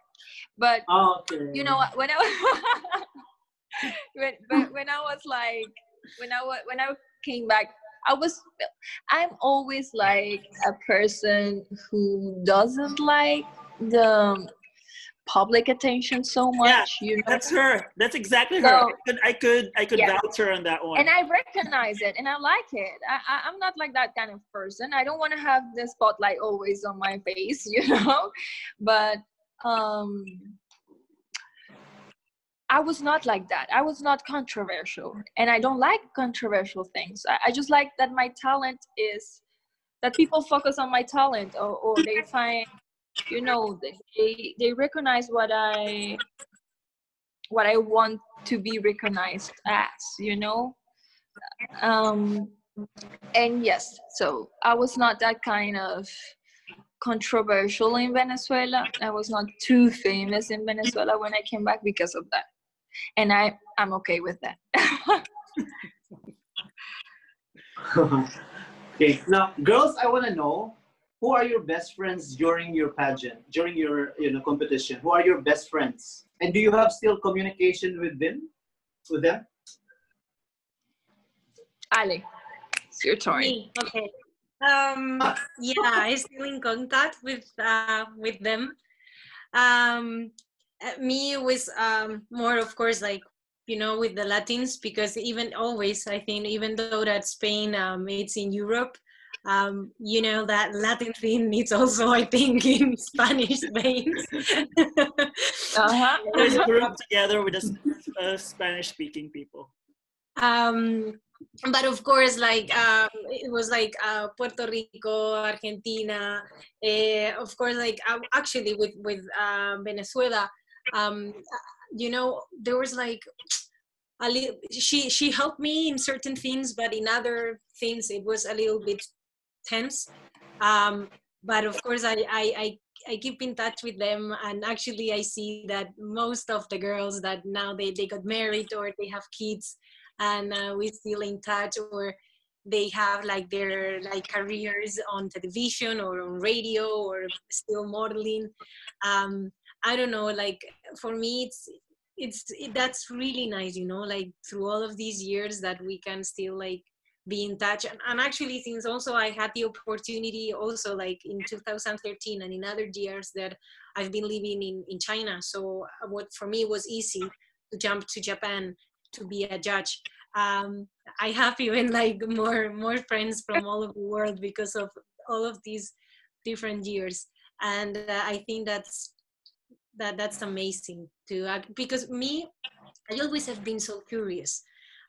But Okay. you know what? When I when, when when I was like when I wa- when I came back, I was I'm always like a person who doesn't like the public attention so much. you know. That's her. That's exactly her. I could I could I could Yeah. vouch her on that one. and I recognize it and I like it. I, I, I'm not like that kind of person. I don't want to have the spotlight always on my face, you know. But um, I was not like that. I was not controversial, and I don't like controversial things. I, I just like that my talent is that people focus on my talent or, or they find you know they they recognize what i what i want to be recognized as you know um and yes so i was not that kind of controversial in venezuela i was not too famous in venezuela when i came back because of that and i i'm okay with that okay, now girls, I want to know who are your best friends during your pageant, during your you know competition? Who are your best friends, and do you have still communication with them? With them? Ali, it's your turn. Me, okay. Um, yeah, I'm still in contact with uh, with them. Um, me was um, more, of course, like you know, with the Latins because even always, I think, even though that Spain um, it's in Europe, um, you know that Latin thing needs also, I think, in Spanish veins. uh-huh. There's a group together with the uh, Spanish-speaking people. Um, but of course, like um, it was like uh, Puerto Rico, Argentina. Uh, of course, like uh, actually with with uh, Venezuela, um, you know, there was like a little. She she helped me in certain things, but in other things it was a little bit tense. Um, but of course, I, I I I keep in touch with them, and actually, I see that most of the girls that now they they got married or they have kids, and uh, we still in touch or they have like their like careers on television or on radio or still modeling um i don't know like for me it's it's it, that's really nice you know like through all of these years that we can still like be in touch. And, and actually since also i had the opportunity also like in 2013 and in other years that i've been living in in china. So uh, what for me was easy to jump to japan to be a judge. Um, i have even like more more friends from all over the world because of all of these different years. And uh, i think that's that that's amazing to uh, because me i always have been so curious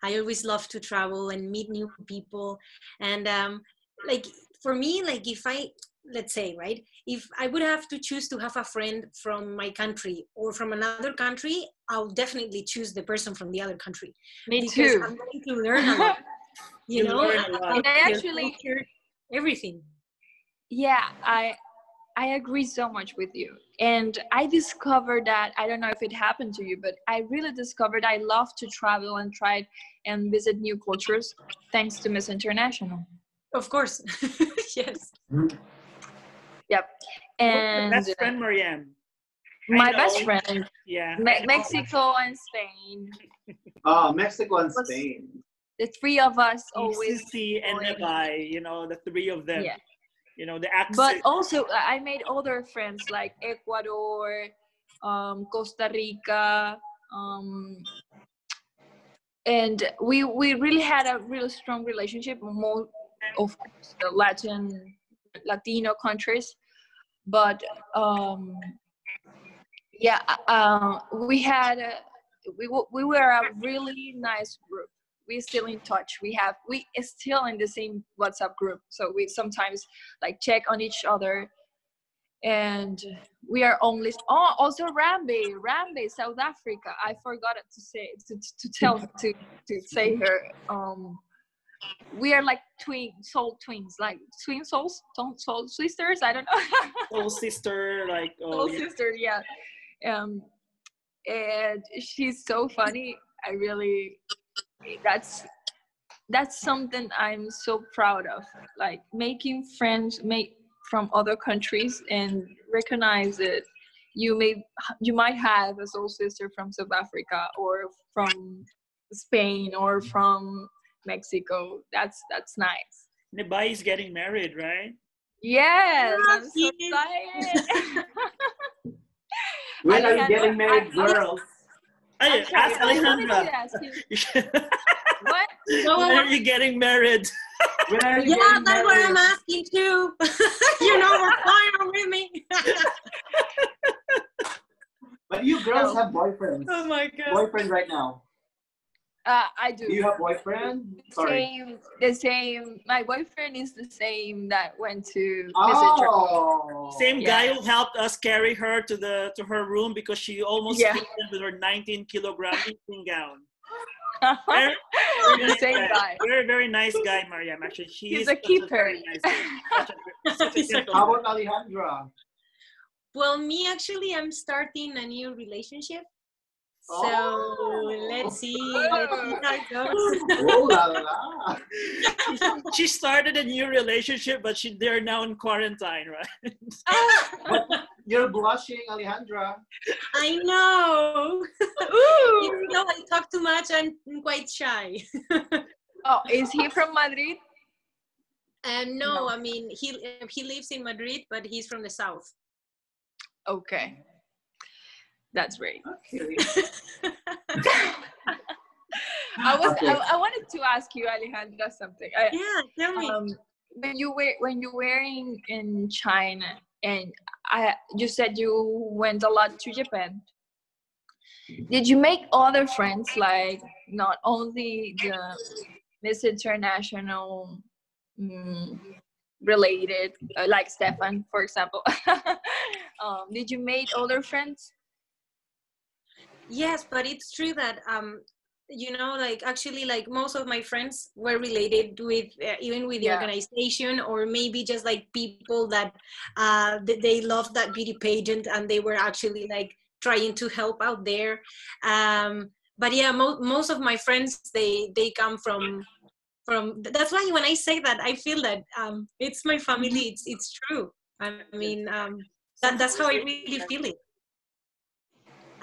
i always love to travel and meet new people and um like for me like if i let's say right if i would have to choose to have a friend from my country or from another country i'll definitely choose the person from the other country Me because too. i'm going to learn a lot you You know learn a lot. And I actually- culture, everything yeah i i agree so much with you and i discovered that i don't know if it happened to you but i really discovered i love to travel and try and visit new cultures thanks to miss international of course yes yep Who's your and best friend, Mariem. My best friend Yeah. Me- mexico and spain Ah, Mexico and Spain. the three of us always Sissy and going- Nebai, you know, the three of them. Yeah. You know, the accent. but also i made other friends like ecuador um, costa rica um, and we we really had a really strong relationship more of course the latin latino countries but um yeah uh, we had a, we, we were a really nice group we're still in touch. We have we are still in the same whatsapp group. So we sometimes like check on each other. And we are only oh also rambe rambe south africa. I forgot to say to, to tell to to say her um we are like twin soul twins like twin souls soul, soul sisters? I don't know. Soul sister, like, oh, soul yeah. sister yeah. Um and she's so funny. I really that's that's something i'm so proud of like making friends make from other countries and recognize it. You may you might have a soul sister from south africa or from spain or mm-hmm. from mexico. That's that's nice. Nebai is getting married, right? yes i'm so excited. When are you getting married, I- I- girls? Hey, I'm sorry, ask I wanted Alejandra. to ask you, what when are you getting married? You yeah getting that's what i'm asking too you know what's going on with me But you girls oh. have boyfriends. oh my god Boyfriend right now. Uh, I do. Do you have boyfriend? Sorry. Same, the same. My boyfriend is the same that went to Miss Inter- Oh. Same Yeah. guy who helped us carry her to the to her room because she almost Yeah. fainted with her 19 kilogram evening gown. Very, the nice same guy. Very very nice guy, Mariem. Actually, she He's is a keeper. very nice a- a He's a gentleman. How about Alejandra? Well, me actually, I'm starting a new relationship. So Oh. let's see, let's see how it goes. Oh la la. she started a new relationship, but she they're now in quarantine, right? You're blushing, Alejandra. I know. Ooh. Even though I talk too much, I'm quite shy. Oh, is he from Madrid? And no, No. I mean he he lives in Madrid, but he's from the south. Okay. That's right. Okay. I was Okay. I, I wanted to ask you, Alejandra, something. I, yeah, tell me. um, when you were when you were in, in China and I you said you went a lot to Japan. Did you make other friends like not only the Miss International mm, related uh, like Stephen for example? um, did you make other friends? Yes, but it's true that um you know like actually like most of my friends were related with uh, even with the Yeah. organization or maybe just like people that uh th- they loved that beauty pageant and they were actually like trying to help out there. Um but yeah mo- most of my friends they they come from from that's why when i say that i feel that um it's my family it's it's true. I mean um that, that's how i really feel it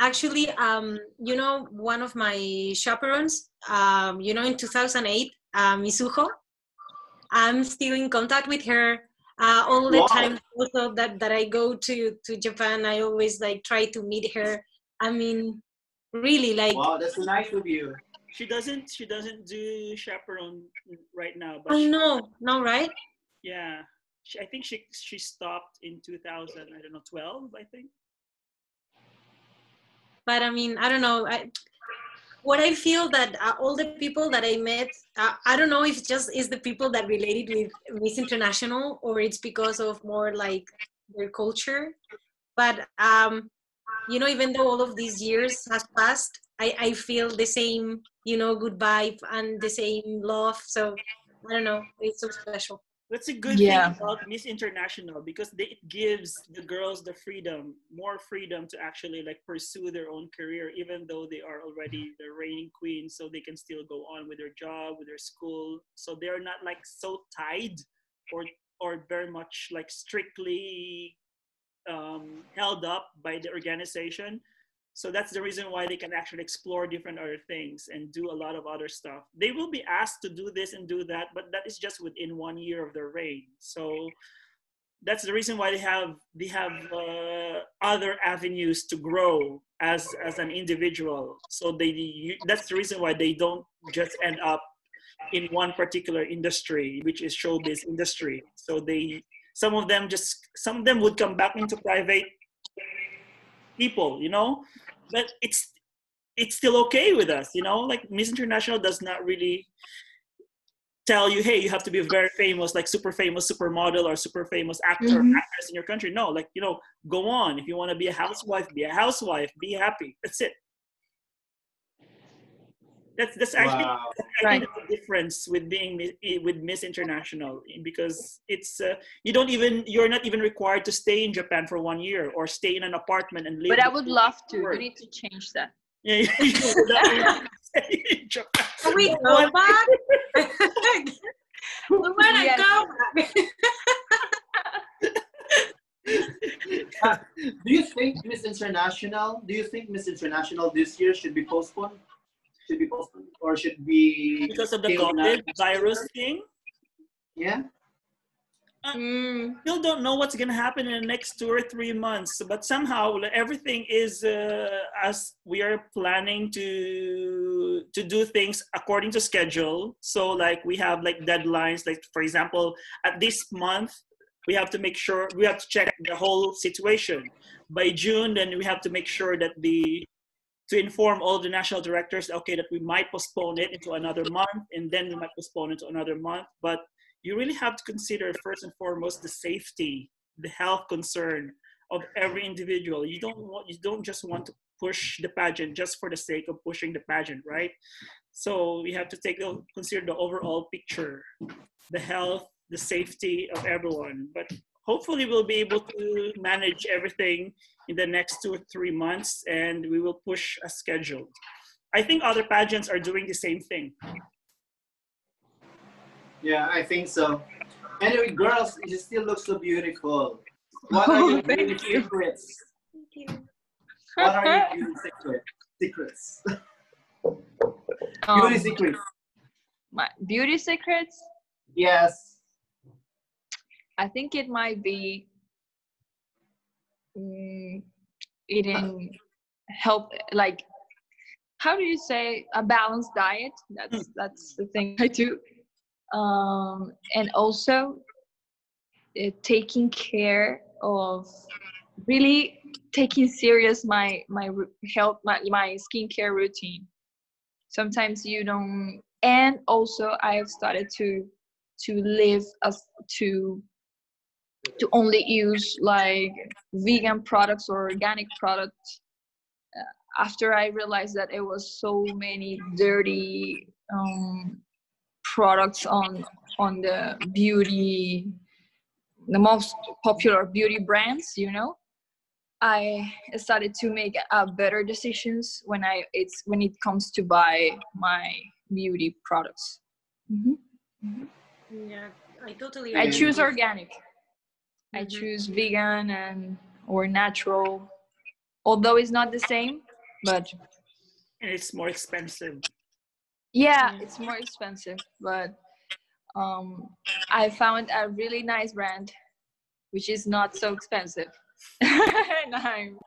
actually um you know one of my chaperones um you know in 2008 uh, mizuho i'm still in contact with her uh, all the Wow. time also that that i go to to japan i always like try to meet her i mean really like Wow, that's nice of you. She doesn't she doesn't do chaperone right now, but i she- know no right yeah. She, I think she she stopped in 2000, I don't know, 12, I think. But I mean, I don't know. I, what I feel that uh, all the people that I met, uh, I don't know if just is the people that related with Miss International or it's because of more like their culture. But um, you know, even though all of these years has passed, I, I feel the same, you know, good vibe and the same love. So I don't know. It's so special. That's a good Yeah. thing about Miss International because they, it gives the girls the freedom, more freedom to actually like pursue their own career, even though they are already the reigning queen. so they can still go on with their job, with their school. So they're not like so tied or or very much like strictly um, held up by the organization. So that's the reason why they can actually explore different other things and do a lot of other stuff. They will be asked to do this and do that, but that is just within one year of their reign. So that's the reason why they have they have uh, other avenues to grow as as an individual. So they that's the reason why they don't just end up in one particular industry, which is showbiz industry. So they some of them just some of them would come back into private people, you know, but it's it's still okay with us, you know. Like Miss International does not really tell you, hey, you have to be very famous, like super famous supermodel or super famous actor or Mhm. actress in your country. No, like you know, go on. If you want to be a housewife, be a housewife. Be happy. That's it. That's that's actually Wow. I think that's the difference with being with Miss International because it's uh, you don't even you're not even required to stay in Japan for one year or stay in an apartment and live. But I would love to. Work. You need to change that. Yeah, you would not stay in Japan. Can we go back? we wanna go back. Do you think Miss International? Do you think Miss International this year should be postponed? Should be postponed, or should be because of the COVID virus thing. Yeah. Mm. Still don't know what's gonna happen in the next two or three months, but somehow everything is uh, as we are planning to to do things according to schedule. So like we have like deadlines. Like for example, at this month we have to make sure we have to check the whole situation by June. Then we have to make sure that the to inform all the national directors, okay, that we might postpone it into another month, and then we might postpone it to another month. But you really have to consider first and foremost the safety, the health concern of every individual. You don't want, you don't just want to push the pageant just for the sake of pushing the pageant, right? So we have to take consider the overall picture, the health, the safety of everyone. But hopefully we'll be able to manage everything in the next two or three months and we will push as scheduled. I think other pageants are doing the same thing. Yeah, I think so. Anyway, girls, you still look so beautiful. What are your beauty secrets? Thank you. What are your beauty secrets? Secrets. Um, beauty secrets. My beauty secrets? Yes. I think it might be mm, eating help like how do you say a balanced diet? That's that's the thing i do. Um and also uh, taking care of really taking serious my my health my, my skincare routine. Sometimes you don't and also i've started to to live as to to only use like vegan products or organic products uh, after i realized that it was so many dirty um, products on on the beauty the most popular beauty brands you know i started to make uh, better decisions when i it's when it comes to buy my beauty products mm-hmm. Mm-hmm. yeah i totally i choose organic I mm-hmm. choose vegan and or natural, although it's not the same, but and it's more expensive. Yeah, it's more expensive, but um, I found a really nice brand, which is not so expensive, and I'm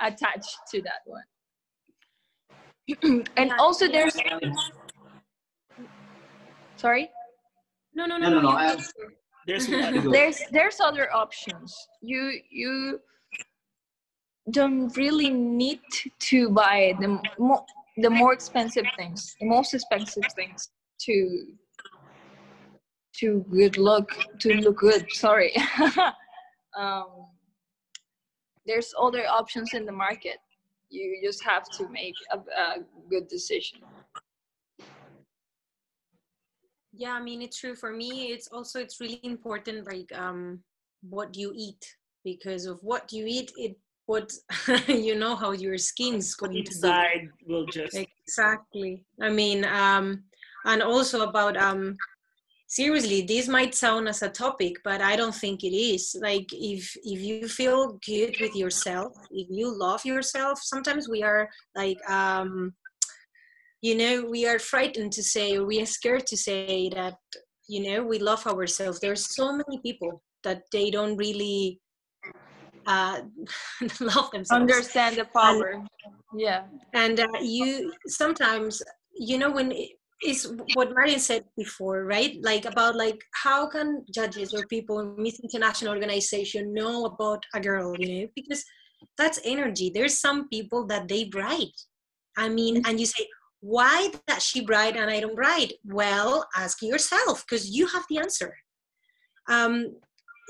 attached to that one. and also, there's sorry. No, no, no, no. no, no there's there's there's other options. You you don't really need to buy the more the more expensive things the most expensive things to to good look to look good sorry. Um, there's other options in the market. You just have to make a, a good decision yeah i mean it's true. For me it's also it's really important like um what you eat because of what you eat it what you know how your skin's going Inside to be. will just exactly. I mean um and also about um seriously this might sound as a topic but i don't think it is. Like if if you feel good with yourself if you love yourself sometimes we are like um you know we are frightened to say or we are scared to say that you know we love ourselves there's so many people that they don't really uh, love themselves understand the power and, yeah and uh, you sometimes you know when is what Mariem said before, right? Like about like how can judges or people in Miss International organization know about a girl, you know? Because that's energy. There's some people that they bright. I mean, and you say, why does she bright and I don't bright? Well, ask yourself because you have the answer. Um,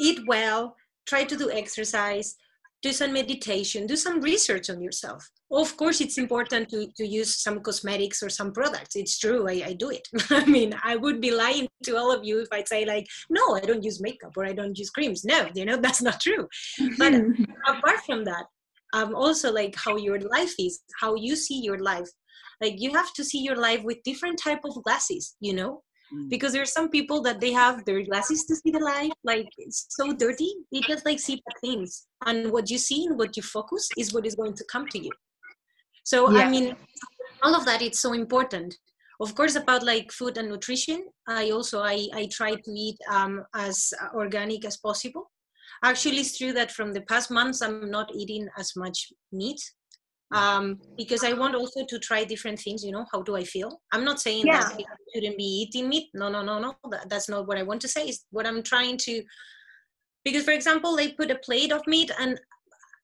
eat well, try to do exercise, do some meditation, do some research on yourself. Of course, it's important to, to use some cosmetics or some products. It's true, I, I do it. I mean, I would be lying to all of you if I'd say, like, no, I don't use makeup or I don't use creams. No, you know, that's not true. But apart from that, um, also like how your life is, how you see your life, like you have to see your life with different type of glasses you know? Mm. because there are some people that they have their glasses to see the life like it's so dirty they just like see bad things. And what you see and what you focus is what is going to come to you. So yeah. i mean all of that it's so important. Of course about like food and nutrition i also i, I try to eat um, as organic as possible. Actually it's true that from the past months i'm not eating as much meat um, because I want also to try different things. You know, how do I feel? I'm not saying yeah. that I shouldn't be eating meat. No, no, no, no. That, that's not what I want to say. Is what I'm trying to. Because, for example, they put a plate of meat, and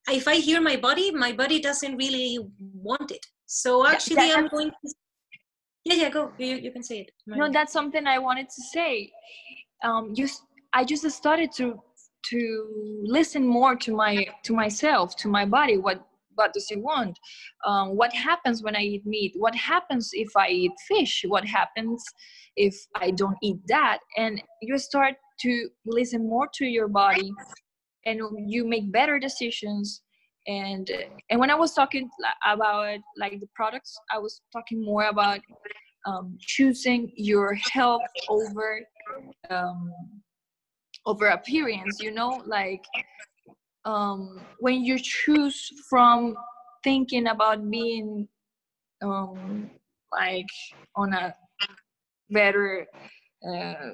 if I hear my body, my body doesn't really want it. So actually, that- I'm going to. Yeah, yeah, go. You, you can say it. no that's something i wanted to say um you i just started to to listen more to my to myself to my body what what does it want? Um, what happens when i eat meat? What happens if i eat fish? What happens if i don't eat that? And you start to listen more to your body and you make better decisions. And and when i was talking about like the products i was talking more about um, choosing your health over um, over appearance you know? Like um, when you choose from thinking about being um, like on a better uh,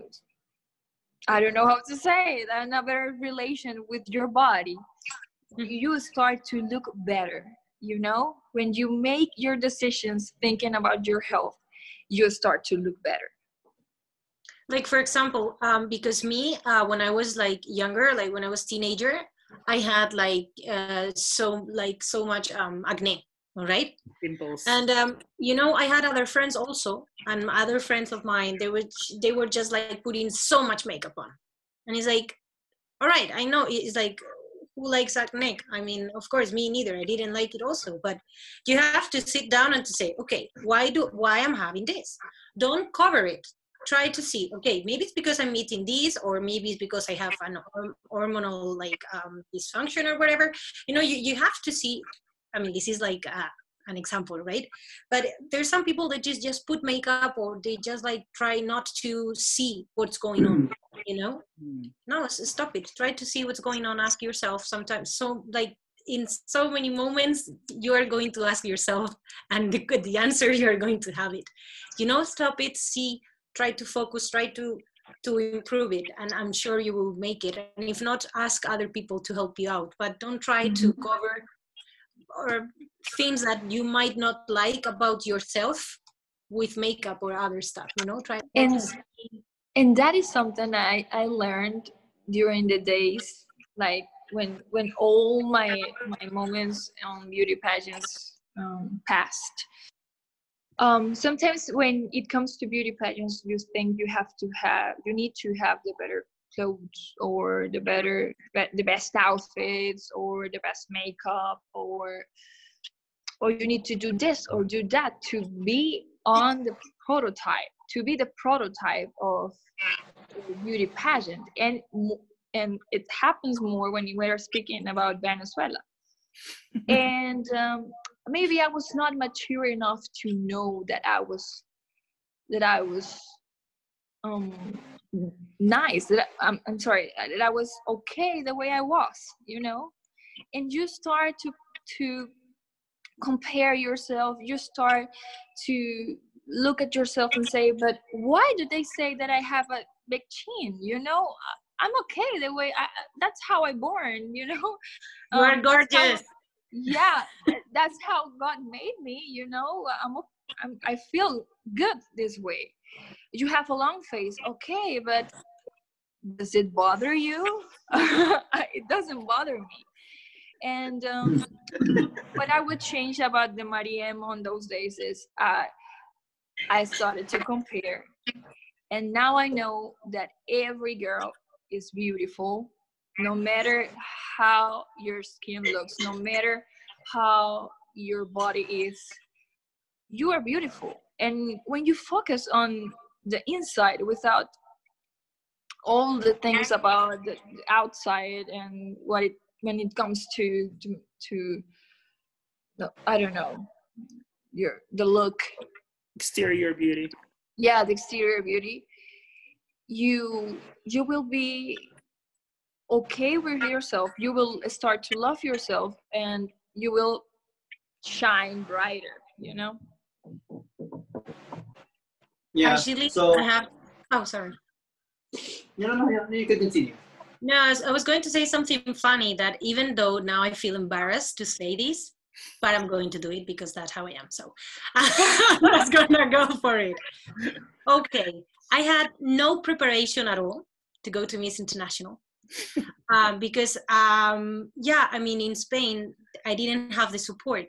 i don't know how to say it a better relation with your body you start to look better you know? When you make your decisions thinking about your health you start to look better. Like for example um because me uh when i was like younger like when i was teenager i had like uh so like so much um acne all right Pimples. and um you know i had other friends also and other friends of mine they were they were just like putting so much makeup on. And it's like all right i know it's like who likes acne? I mean of course me neither i didn't like it also but you have to sit down and to say okay why do why i'm having this? Don't cover it try to see okay maybe it's because i'm eating these or maybe it's because i have an hormonal like um, dysfunction or whatever. You know you, you have to see i mean this is like uh, an example right? But there's some people that just just put makeup or they just like try not to see what's going on you know? Hmm. no stop it. Try to see what's going on. Ask yourself sometimes. So like in so many moments you are going to ask yourself and the, the answer you're going to have it. You know stop it. See try to focus try to to improve it and i'm sure you will make it. And if not ask other people to help you out. But don't try to cover or things that you might not like about yourself with makeup or other stuff you know? Try try And- and that is something I, I learned during the days like when when all my my moments on beauty pageants um, passed um, sometimes when it comes to beauty pageants you think you have to have you need to have the better clothes or the better the best outfits or the best makeup or or you need to do this or do that to be on the prototype to be the prototype of beauty pageant. And and it happens more when we are speaking about venezuela. And um, maybe i was not mature enough to know that i was that i was um nice that I, I'm, I'm sorry that i was okay the way i was you know? And you start to to compare yourself you start to look at yourself and say but why do they say that i have a big chin? You know i'm okay the way i that's how i born you know? You are Um, how- gorgeous yeah that's how god made me you know I'm, I'm i feel good this way. You have a long face okay but does it bother you? It doesn't bother me. And um, what i would change about the mariem on those days is uh, i started to compare. And now i know that every girl is beautiful no matter how your skin looks no matter how your body is you are beautiful. And when you focus on the inside without all the things about the outside and what it when it comes to to, to i don't know your the look. Exterior beauty. yeah the exterior beauty. You you will be okay with yourself you will start to love yourself and you will shine brighter you know Yeah. actually so i have oh sorry no, no, no, you can continue. No, I was, I was going to say something funny that even though now I feel embarrassed to say this, but I'm going to do it because that's how I am. So I was gonna go for it. Okay, I had no preparation at all to go to Miss International. Um, because um, yeah, I mean, in Spain, I didn't have the support,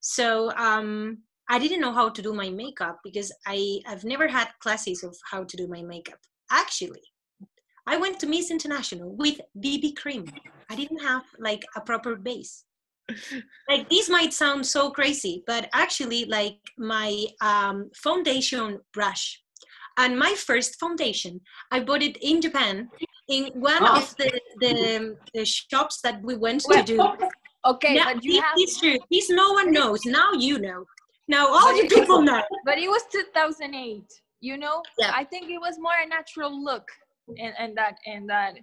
so um, I didn't know how to do my makeup because I I've never had classes of how to do my makeup. Actually, I went to Miss International with BB cream. I didn't have like a proper base. like this might sound so crazy, but actually, like my um, foundation brush and my first foundation, I bought it in Japan in one Oh. of the, the the shops that we went to do. Okay, Now, but you this have, is true. This no one knows. Now you know. Now all But you people know. but it was 2008. You know, Yeah. I think it was more a natural look, and and that and that.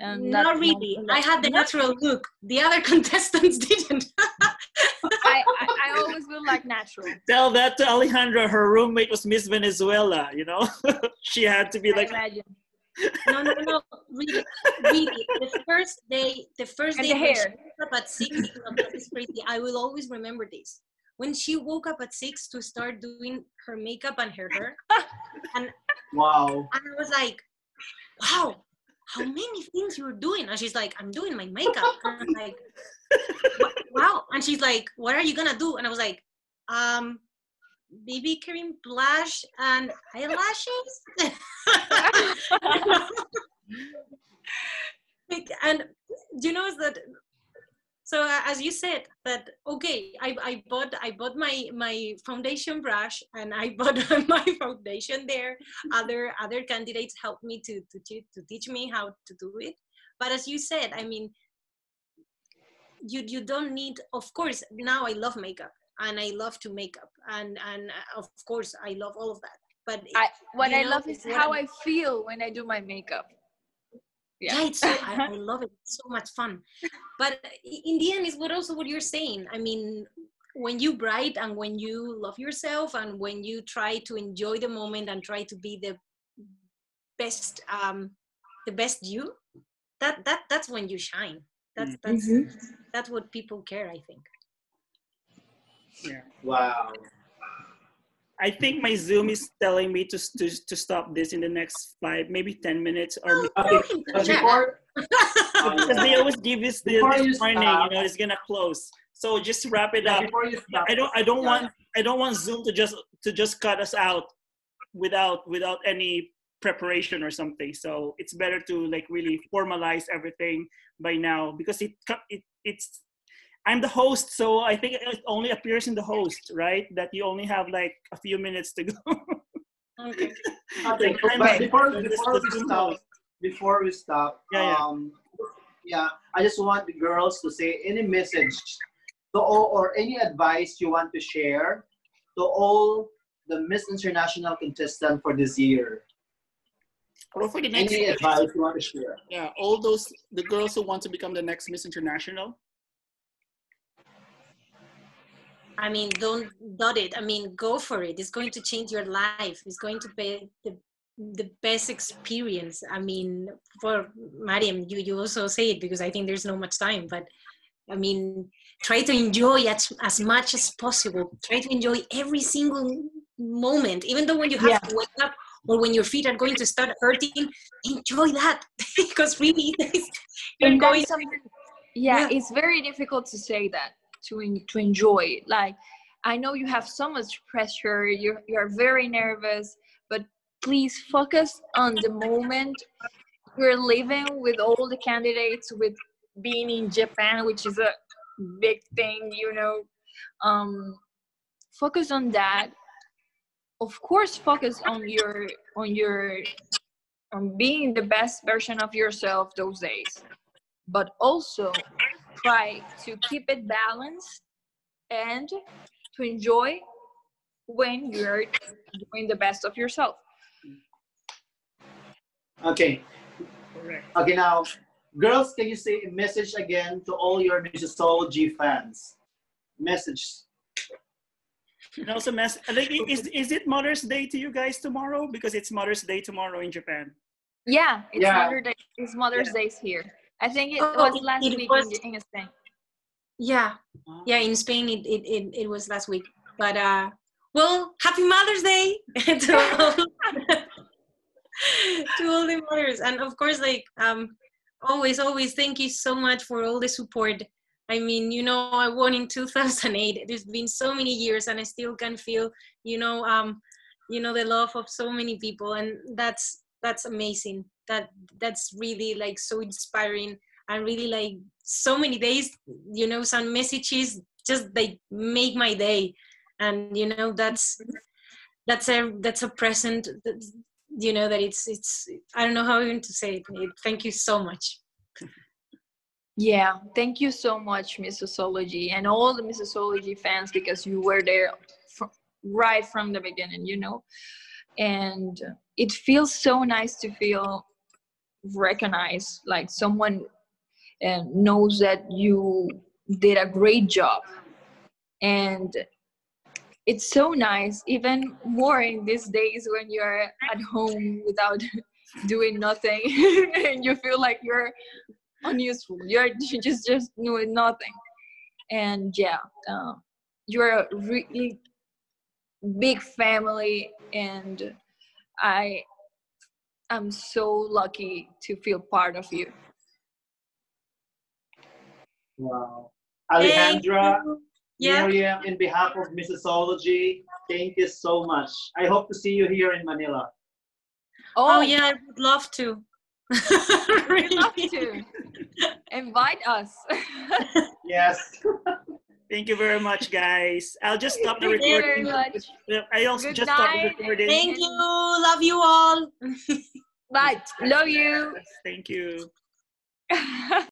And that Not really. and I had the natural look. The other contestants didn't. I, I, I always look like natural. Tell that to Alejandra. Her roommate was Miss Venezuela. You know, she had to be I like. imagine. No, no, no. Really, really. The first day, the first And day the she hair. woke up at six. no, that is crazy. I will always remember this. When she woke up at six to start doing her makeup and her hair, and Wow. and I was like, "Wow, how many things you're doing?" And she's like, "I'm doing my makeup." And I'm like, "Wow!" And she's like, "What are you gonna do?" And I was like, "Um, BB cream, blush, and eyelashes." And you know that so uh, as you said that okay I, I bought i bought my my foundation brush and i bought my foundation there. Other other candidates helped me to to, to teach me how to do it. But as you said i mean you you don't need of course now i love makeup and i love to make up and and uh, of course i love all of that but I, what I know, love is how I- I feel when I do my makeup. yeah, it's so I, I love it it's so much fun. But in the end is what also what you're saying i mean when you bright and when you love yourself and when you try to enjoy the moment and try to be the best um the best you that that that's when you shine. That's that's that's what people care i think Yeah. Wow. I think my Zoom is telling me to, to, to stop this in the next five, maybe 10 minutes or oh, Okay, but Yeah. before, because they always give this this, Before you warning, stop- you know, it's gonna close. So just wrap it yeah, up. before you stop, I don't I don't Yeah. want I don't want Zoom to just to just cut us out without without any preparation or something. So it's better to like really formalize everything by now because it it it's I'm the host, so I think it only appears in the host, right? That you only have like a few minutes to go. okay Okay, Like, but before, before we stop, before we stop, Yeah, yeah. um, yeah, I just want the girls to say any message to all or any advice you want to share to all the Miss International contestant for this year. Or for the next Any advice you want to share? yeah, all those the girls who want to become the next Miss International. I mean, don't dot it. I mean, go for it. It's going to change your life. It's going to be the the best experience. I mean, for Mariem, you you also say it because I think there's no much time. But I mean, try to enjoy as as much as possible. Try to enjoy every single moment, even though when you have Yeah. to wake up or when your feet are going to start hurting. Enjoy that because really, you're going. something, yeah, Yeah. it's very difficult to say that to to enjoy. Like, I know you have so much pressure. You're you're very nervous, but please focus on the moment you're living with all the candidates, with being in Japan, which is a big thing, you know. Um, focus on that. Of course, focus on your on your on being the best version of yourself those days but also try to keep it balanced and to enjoy when you're doing the best of yourself. Okay, Correct. okay. Now, girls, can you say a message again to all your Missosology fans? Message. And also, mess. Like, is is it Mother's Day to you guys tomorrow? Because it's Mother's Day tomorrow in Japan. Yeah, it's Yeah. Mother Day. It's Mother's Day's here. I think it Oh, was it- last it week was- in, in Spain. Yeah, yeah in spain it, it, it, it was last week but uh well happy mother's day to all, to all the mothers and of course like um always, always thank you so much for all the support. I mean, you know, I won in 2008. It's been so many years, and I still can feel, you know, um, you know, the love of so many people, and that's that's amazing. That that's really like so inspiring, and really like so many days, you know, some messages just they make my day, and you know, that's that's a that's a present you know that it's it's i don't know how even to say it thank you so much. Yeah thank you so much missosology and all the missosology fans because you were there right from the beginning you know? And it feels so nice to feel recognized like someone uh, knows that you did a great job. And it's so nice even more in these days when you're at home without doing nothing and you feel like you're unuseful. You're just just doing nothing. And yeah uh, you're a really big family and i am so lucky to feel part of you wow alejandra yeah. Mariem, in behalf of Missosology, thank you so much. I hope to see you here in Manila. Oh, oh yeah, I would love to. really? love to. Invite us. yes. Thank you very much, guys. I'll just stop the recording. Thank you uh, I also Good just night. stop the recording. Thank you. Love you all. Bye. Love you. Thank you.